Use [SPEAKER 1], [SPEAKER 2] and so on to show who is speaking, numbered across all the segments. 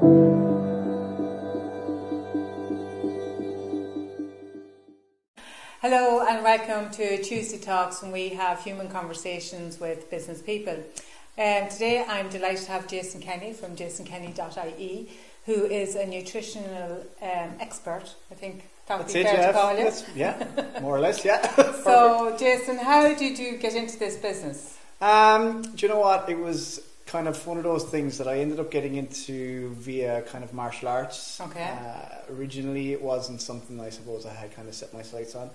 [SPEAKER 1] Hello and welcome to Tuesday Talks when we have human conversations with business people. Um, today I'm delighted to have Jason Kenny from jasonkenny.ie who is a nutritional um, expert, I think that would
[SPEAKER 2] That's
[SPEAKER 1] be
[SPEAKER 2] it,
[SPEAKER 1] fair
[SPEAKER 2] yeah.
[SPEAKER 1] to call you.
[SPEAKER 2] Yeah, more or less, yeah.
[SPEAKER 1] So Jason, how did you get into this business?
[SPEAKER 2] Um, do you know what? It was kind of one of those things that I ended up getting into via kind of martial arts.
[SPEAKER 1] Okay.
[SPEAKER 2] Uh, originally, it wasn't something I suppose I had kind of set my sights on.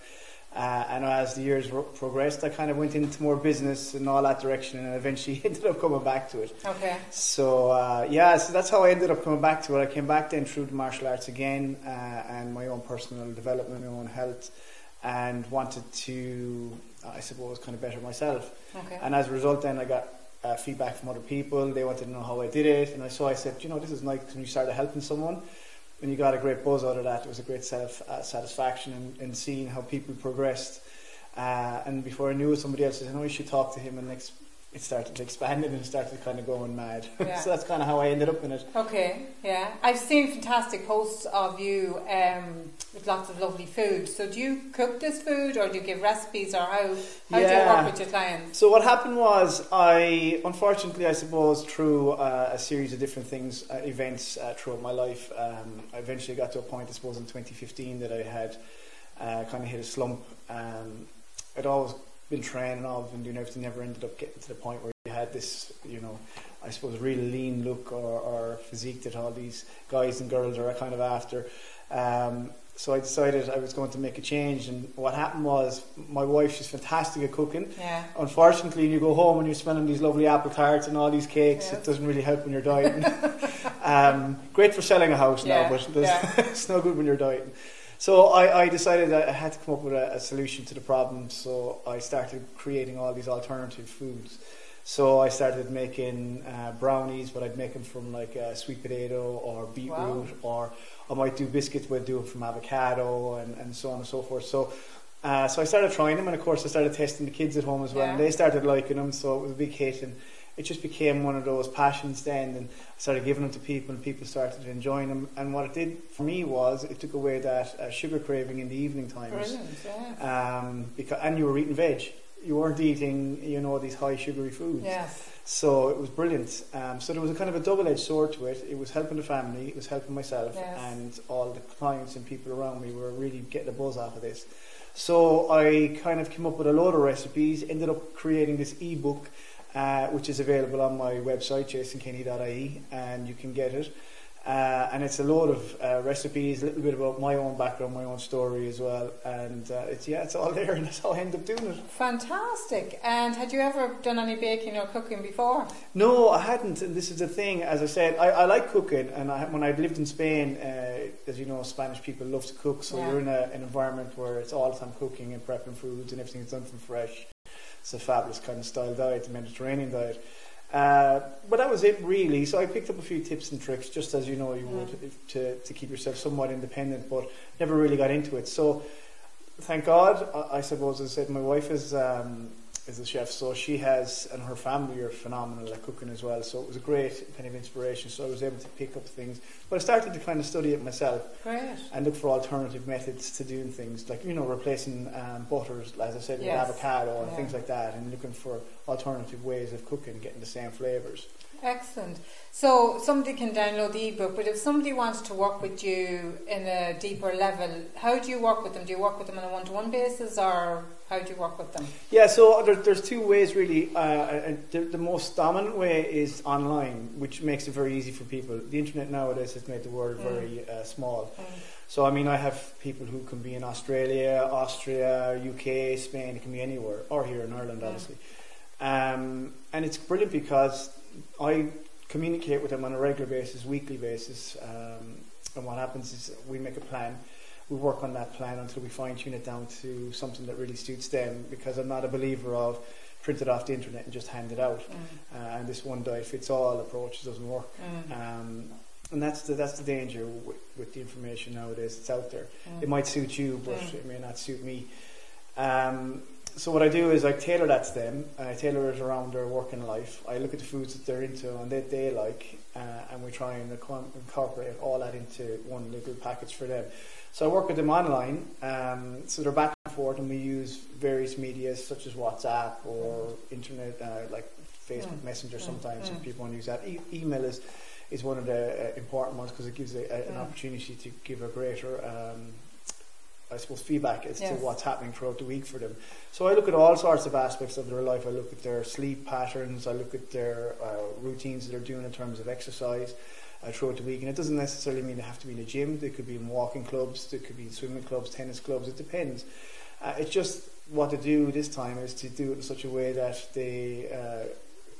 [SPEAKER 2] Uh, and as the years ro- progressed, I kind of went into more business and all that direction, and eventually ended up coming back to it.
[SPEAKER 1] Okay.
[SPEAKER 2] So uh, yeah, so that's how I ended up coming back to it. I came back then through the martial arts again, uh, and my own personal development, my own health, and wanted to, I suppose, kind of better myself.
[SPEAKER 1] Okay.
[SPEAKER 2] And as a result, then I got uh, feedback from other people. They wanted to know how I did it, and I so I said, you know, this is nice when you started helping someone, and you got a great buzz out of that. It was a great self uh, satisfaction in seeing how people progressed. Uh, and before I knew it, somebody else said, "I know you should talk to him," and next it started to expanding and it started kind of going mad.
[SPEAKER 1] Yeah.
[SPEAKER 2] so that's kind of how I ended up in it.
[SPEAKER 1] Okay, yeah. I've seen fantastic posts of you um, with lots of lovely food. So do you cook this food or do you give recipes or how, how do you work with your clients?
[SPEAKER 2] So what happened was, I unfortunately, I suppose, through uh, a series of different things, uh, events uh, throughout my life, um, I eventually got to a point, I suppose, in 2015 that I had uh, kind of hit a slump. Um, I'd always been training, always been doing everything, never ended up getting to the point where you had this, you know, I suppose, real lean look or, or physique that all these guys and girls are kind of after. Um, so I decided I was going to make a change, and what happened was my wife, she's fantastic at cooking.
[SPEAKER 1] Yeah.
[SPEAKER 2] Unfortunately, you go home and you're smelling these lovely apple tarts and all these cakes.
[SPEAKER 1] Yes.
[SPEAKER 2] It doesn't really help when you're dieting. um, great for selling a house
[SPEAKER 1] Yeah,
[SPEAKER 2] now, but
[SPEAKER 1] yeah.
[SPEAKER 2] it's no good when you're dieting. So I, I decided that I had to come up with a, a solution to the problem. So I started creating all these alternative foods. So I started making uh, brownies, but I'd make them from like uh, sweet potato or beetroot,
[SPEAKER 1] Wow.
[SPEAKER 2] or I might do biscuits, but I'd do them from avocado and, and so on and so forth. So uh, so I started trying them, and of course I started testing the kids at home as well, and they started liking them. So it was a big hit, and it just became one of those passions then. And I started giving them to people, and people started enjoying them. And what it did for me was it took away that uh, sugar craving in the evening times.
[SPEAKER 1] Brilliant, yeah.
[SPEAKER 2] Um, because and you were eating veg. You weren't eating, you know, these high sugary foods.
[SPEAKER 1] Yes.
[SPEAKER 2] So it was brilliant. Um, so there was a kind of a double-edged sword to it. It was helping the family, it was helping myself,
[SPEAKER 1] Yes.
[SPEAKER 2] and all the clients and people around me were really getting a buzz off of this. So I kind of came up with a load of recipes. Ended up creating this ebook, uh, which is available on my website jasonkenny.ie, and you can get it. Uh, and it's a load of uh, recipes, a little bit about my own background, my own story as well, and uh, it's yeah, it's all there, and that's how I ended up doing it.
[SPEAKER 1] Fantastic. And had you ever done any baking or cooking before?
[SPEAKER 2] No, I hadn't. And this is the thing. As I said, I, I like cooking, and I, when I lived in Spain, uh, as you know, Spanish people love to cook. So
[SPEAKER 1] Yeah.
[SPEAKER 2] you're in a, an environment where it's all the time cooking and prepping foods, and everything's done from fresh. It's a fabulous kind of style diet, the Mediterranean diet. Uh, but that was it really. So I picked up a few tips and tricks, just as you know you would, if- to to keep yourself somewhat independent. But never really got into it. So thank God, I, I suppose. As I said, my wife is um, is a chef, so she has, and her family are phenomenal at cooking as well. So it was a great kind of inspiration. So I was able to pick up things, but I started to kind of study it myself
[SPEAKER 1] Great.
[SPEAKER 2] and look for alternative methods to doing things, like you know, replacing um, butters, as I said, with avocado and
[SPEAKER 1] Yeah.
[SPEAKER 2] things like that, and looking for alternative ways of cooking, getting the same flavors.
[SPEAKER 1] Excellent. So somebody can download the ebook, but if somebody wants to work with you in a deeper level, how do you work with them? Do you work with them on a one-to-one basis, or how do you work with them?
[SPEAKER 2] Yeah, so there, there's two ways really. Uh, the, the most dominant way is online, which makes it very easy for people. The internet nowadays has made the world
[SPEAKER 1] Mm.
[SPEAKER 2] very uh, small. So I mean, I have people who can be in Australia, Austria, UK, Spain. It can be anywhere, or here in Ireland,
[SPEAKER 1] Mm.
[SPEAKER 2] obviously. Um, and it's brilliant because I communicate with them on a regular basis, weekly basis. Um, and what happens is we make a plan. We work on that plan until we fine tune it down to something that really suits them. Because I'm not a believer of print it off the internet and just hand it out.
[SPEAKER 1] Mm.
[SPEAKER 2] Uh, and this one diet fits all approach doesn't work.
[SPEAKER 1] Mm.
[SPEAKER 2] Um, and that's the that's the danger with, with the information nowadays. It's out there.
[SPEAKER 1] Mm.
[SPEAKER 2] It might suit you, but
[SPEAKER 1] Mm.
[SPEAKER 2] it may not suit me. Um, so what I do is I tailor that to them, and I tailor it around their working life. I look at the foods that they're into and that they like, uh, and we try and incorporate all that into one little package for them. So I work with them online, um, so they're back and forth, and we use various media such as WhatsApp or internet, uh, like Facebook mm. Messenger. Mm. Sometimes mm. if people want to use that, e- email is is one of the uh, important ones because it gives a, a, an opportunity to give a greater um, I suppose, feedback as yes. to what's happening throughout the week for them. So I look at all sorts of aspects of their life. I look at their sleep patterns. I look at their uh, routines that they're doing in terms of exercise uh, throughout the week. And it doesn't necessarily mean they have to be in a gym. They could be in walking clubs. They could be in swimming clubs, tennis clubs. It depends. Uh, it's just what to do this time is to do it in such a way that they uh,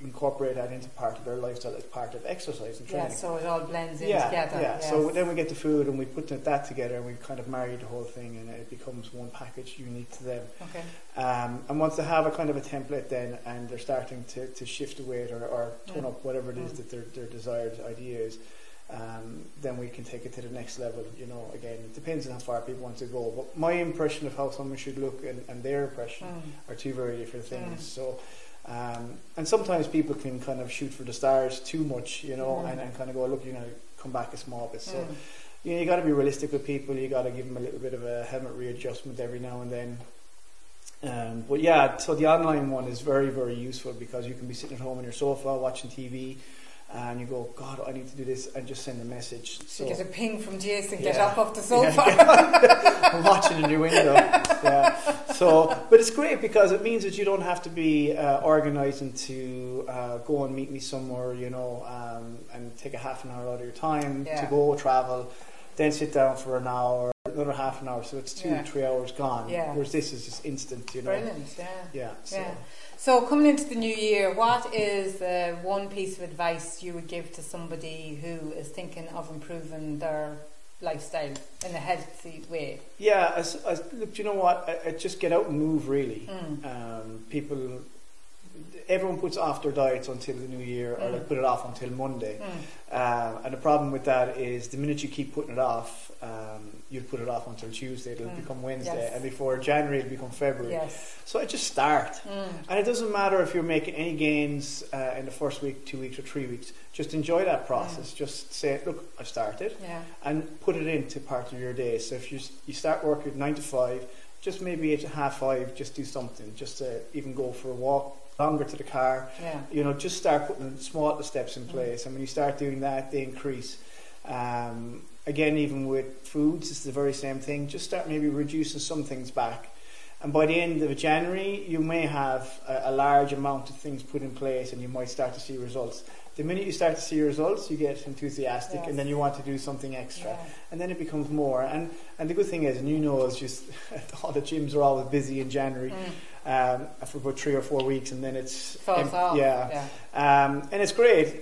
[SPEAKER 2] incorporate that into part of their lifestyle as part of exercise and training.
[SPEAKER 1] Yeah, so it all blends in
[SPEAKER 2] yeah,
[SPEAKER 1] together.
[SPEAKER 2] Yeah, yes. so then we get the food and we put that together and we kind of marry the whole thing and it becomes one package unique to them.
[SPEAKER 1] Okay.
[SPEAKER 2] Um, and once they have a kind of a template then and they're starting to, to shift the weight or, or tone mm. up whatever it is mm. that their, their desired idea is, um, then we can take it to the next level. You know, again, it depends on how far people want to go. But my impression of how someone should look and, and their impression mm. are two very different things. Mm. So um, and sometimes people can kind of shoot for the stars too much, you know, mm. and, and kind of go, look, you know, come back a small bit. So, mm. you know, you got to be realistic with people. You got to give them a little bit of a helmet readjustment every now and then. Um, but yeah, so the online one is very, very useful because you can be sitting at home on your sofa watching TV and you go, God, I need to do this, and just send a message.
[SPEAKER 1] So you get a ping from Jason, yeah, get up off the sofa.
[SPEAKER 2] Yeah, I'm watching in your window. Yeah. So, but it's great because it means that you don't have to be uh, organising to uh, go and meet me somewhere, you know, um, and take a half an hour out of your time yeah. to go travel, then sit down for an hour, another half an hour, so it's two, three hours gone.
[SPEAKER 1] Yeah.
[SPEAKER 2] Whereas this is just instant, you know.
[SPEAKER 1] Brilliant, yeah.
[SPEAKER 2] Yeah. So.
[SPEAKER 1] yeah. So, coming into the new year, what is uh, one piece of advice you would give to somebody who is thinking of improving their lifestyle in a healthy way?
[SPEAKER 2] Yeah, as, as, look, you know what? I, I just get out and move. Really, mm. um, people, everyone puts off their diets until the new year, or mm. like put it off until Monday. Mm. Uh, and the problem with that is the minute you keep putting it off, um, you'll put it off until Tuesday, it'll mm. become Wednesday, yes. and before January it'll become February.
[SPEAKER 1] Yes.
[SPEAKER 2] So I just start. Mm. And it doesn't matter if you're making any gains uh, in the first week, two weeks, or three weeks. Just enjoy that process. Mm. Just say, look, I started,
[SPEAKER 1] yeah.
[SPEAKER 2] and put it into part of your day. So if you, you start work at nine to five, just maybe at half five, just do something. Just to even go for a walk, longer to the car.
[SPEAKER 1] Yeah.
[SPEAKER 2] You know, just start putting small steps in place. And when you start doing that, they increase. Um, again, even with foods, it's the very same thing. Just start maybe reducing some things back. And by the end of January, you may have a, a, large amount of things put in place and you might start to see results. The minute you start to see results, you get enthusiastic yes. and then you want to do something extra. Yeah. And then it becomes more. And, and the good thing is, and you know, is just all the gyms are always busy in January. Mm. Um, for about three or four weeks, and then it's. Yeah, yeah. Um, and it's great.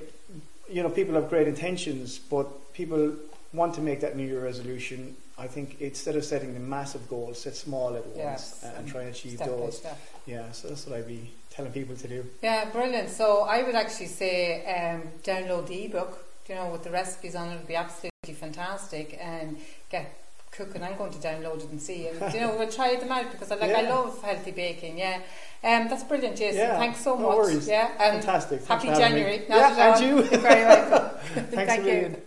[SPEAKER 2] You know, people have great intentions, but people want to make that New Year resolution, I think instead of setting the massive goals, set small at once yes. and, and, try and achieve those. Yeah, so that's what I'd be telling people to do.
[SPEAKER 1] Yeah, brilliant. So I would actually say um, download the ebook. You know, with the recipes on it, would be absolutely fantastic, and get cooking. I'm going to download it and see, and you know, we'll try them out because I like yeah. I love healthy baking. Yeah, um, that's brilliant, Jason.
[SPEAKER 2] Yeah,
[SPEAKER 1] Thanks so
[SPEAKER 2] no
[SPEAKER 1] much.
[SPEAKER 2] Worries.
[SPEAKER 1] Yeah,
[SPEAKER 2] um, fantastic.
[SPEAKER 1] Happy January.
[SPEAKER 2] Yeah, and you.
[SPEAKER 1] You're very welcome.
[SPEAKER 2] Thanks
[SPEAKER 1] Thank
[SPEAKER 2] you.